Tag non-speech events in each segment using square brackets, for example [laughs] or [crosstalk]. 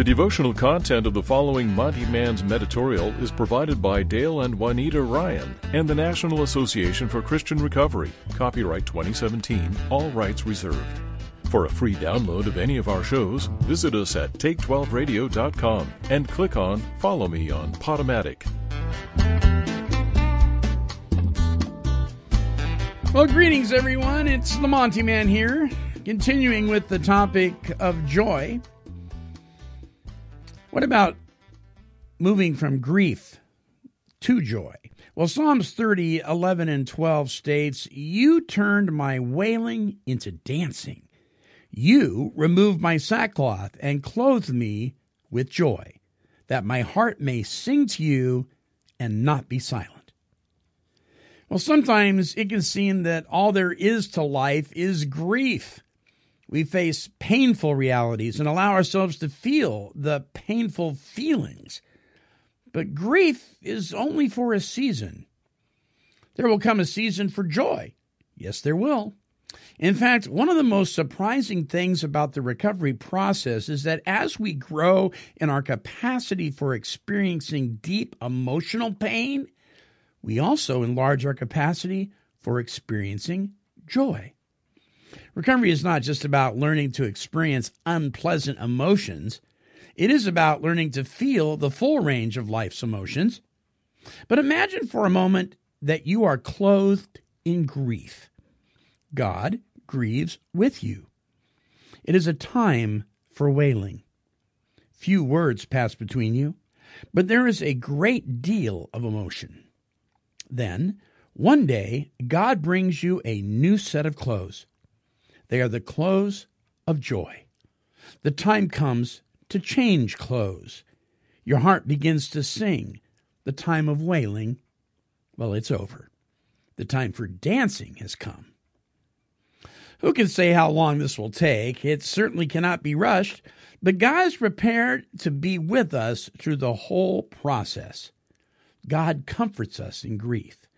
The devotional content of the following Monty Man's Meditorial is provided by Dale and Juanita Ryan and the National Association for Christian Recovery. Copyright 2017, all rights reserved. For a free download of any of our shows, visit us at take12radio.com and click on Follow Me on Podomatic. Well, greetings, everyone. It's the Monty Man here, continuing with the topic of joy. What about moving from grief to joy? Well, Psalms 30, 11, and 12 states, You turned my wailing into dancing. You removed my sackcloth and clothed me with joy, that my heart may sing to you and not be silent. Well, sometimes it can seem that all there is to life is grief. We face painful realities and allow ourselves to feel the painful feelings. But grief is only for a season. There will come a season for joy. Yes, there will. In fact, one of the most surprising things about the recovery process is that as we grow in our capacity for experiencing deep emotional pain, we also enlarge our capacity for experiencing joy. Recovery is not just about learning to experience unpleasant emotions, it is about learning to feel the full range of life's emotions. But imagine for a moment that you are clothed in grief. God grieves with you. It is a time for wailing. Few words pass between you, but there is a great deal of emotion. Then, one day, God brings you a new set of clothes. They are the clothes of joy. The time comes to change clothes. Your heart begins to sing. The time of wailing, well, it's over. The time for dancing has come. Who can say how long this will take? It certainly cannot be rushed, but God is prepared to be with us through the whole process. God comforts us in grief,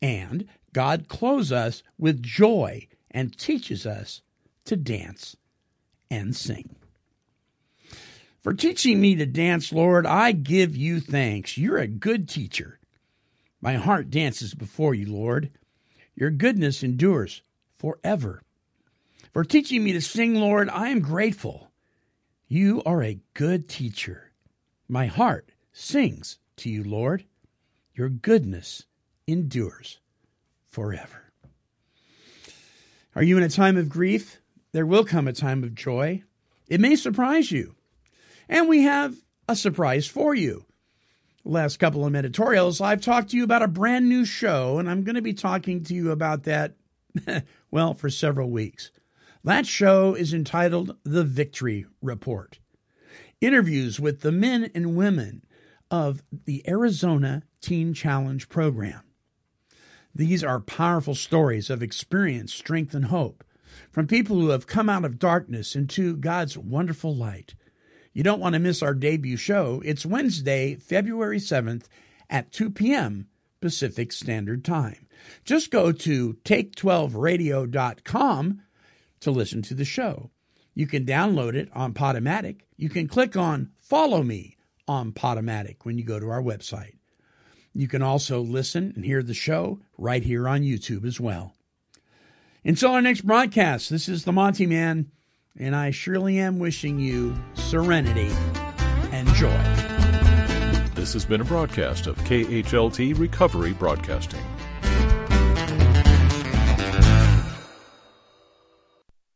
and God clothes us with joy and teaches us to dance and sing. For teaching me to dance, Lord, I give you thanks. You're a good teacher. My heart dances before you, Lord. Your goodness endures forever. For teaching me to sing, Lord, I am grateful. You are a good teacher. My heart sings to you, Lord. Your goodness endures forever. Are you in a time of grief? There will come a time of joy. It may surprise you. And we have a surprise for you. last couple of editorials, I've talked to you about a brand new show, and I'm going to be talking to you about that, [laughs] well, for several weeks. That show is entitled The Victory Report. Interviews with the men and women of the Arizona Teen Challenge program. These are powerful stories of experience, strength, and hope from people who have come out of darkness into God's wonderful light. You don't want to miss our debut show. It's Wednesday, February 7th at 2 p.m. Pacific Standard Time. Just go to take12radio.com to listen to the show. You can download it on Podomatic. You can click on Follow Me on Podomatic when you go to our website. You can also listen and hear the show right here on YouTube as well. Until our next broadcast, this is the Monty Man, and I surely am wishing you serenity and joy. This has been a broadcast of KHLT Recovery Broadcasting.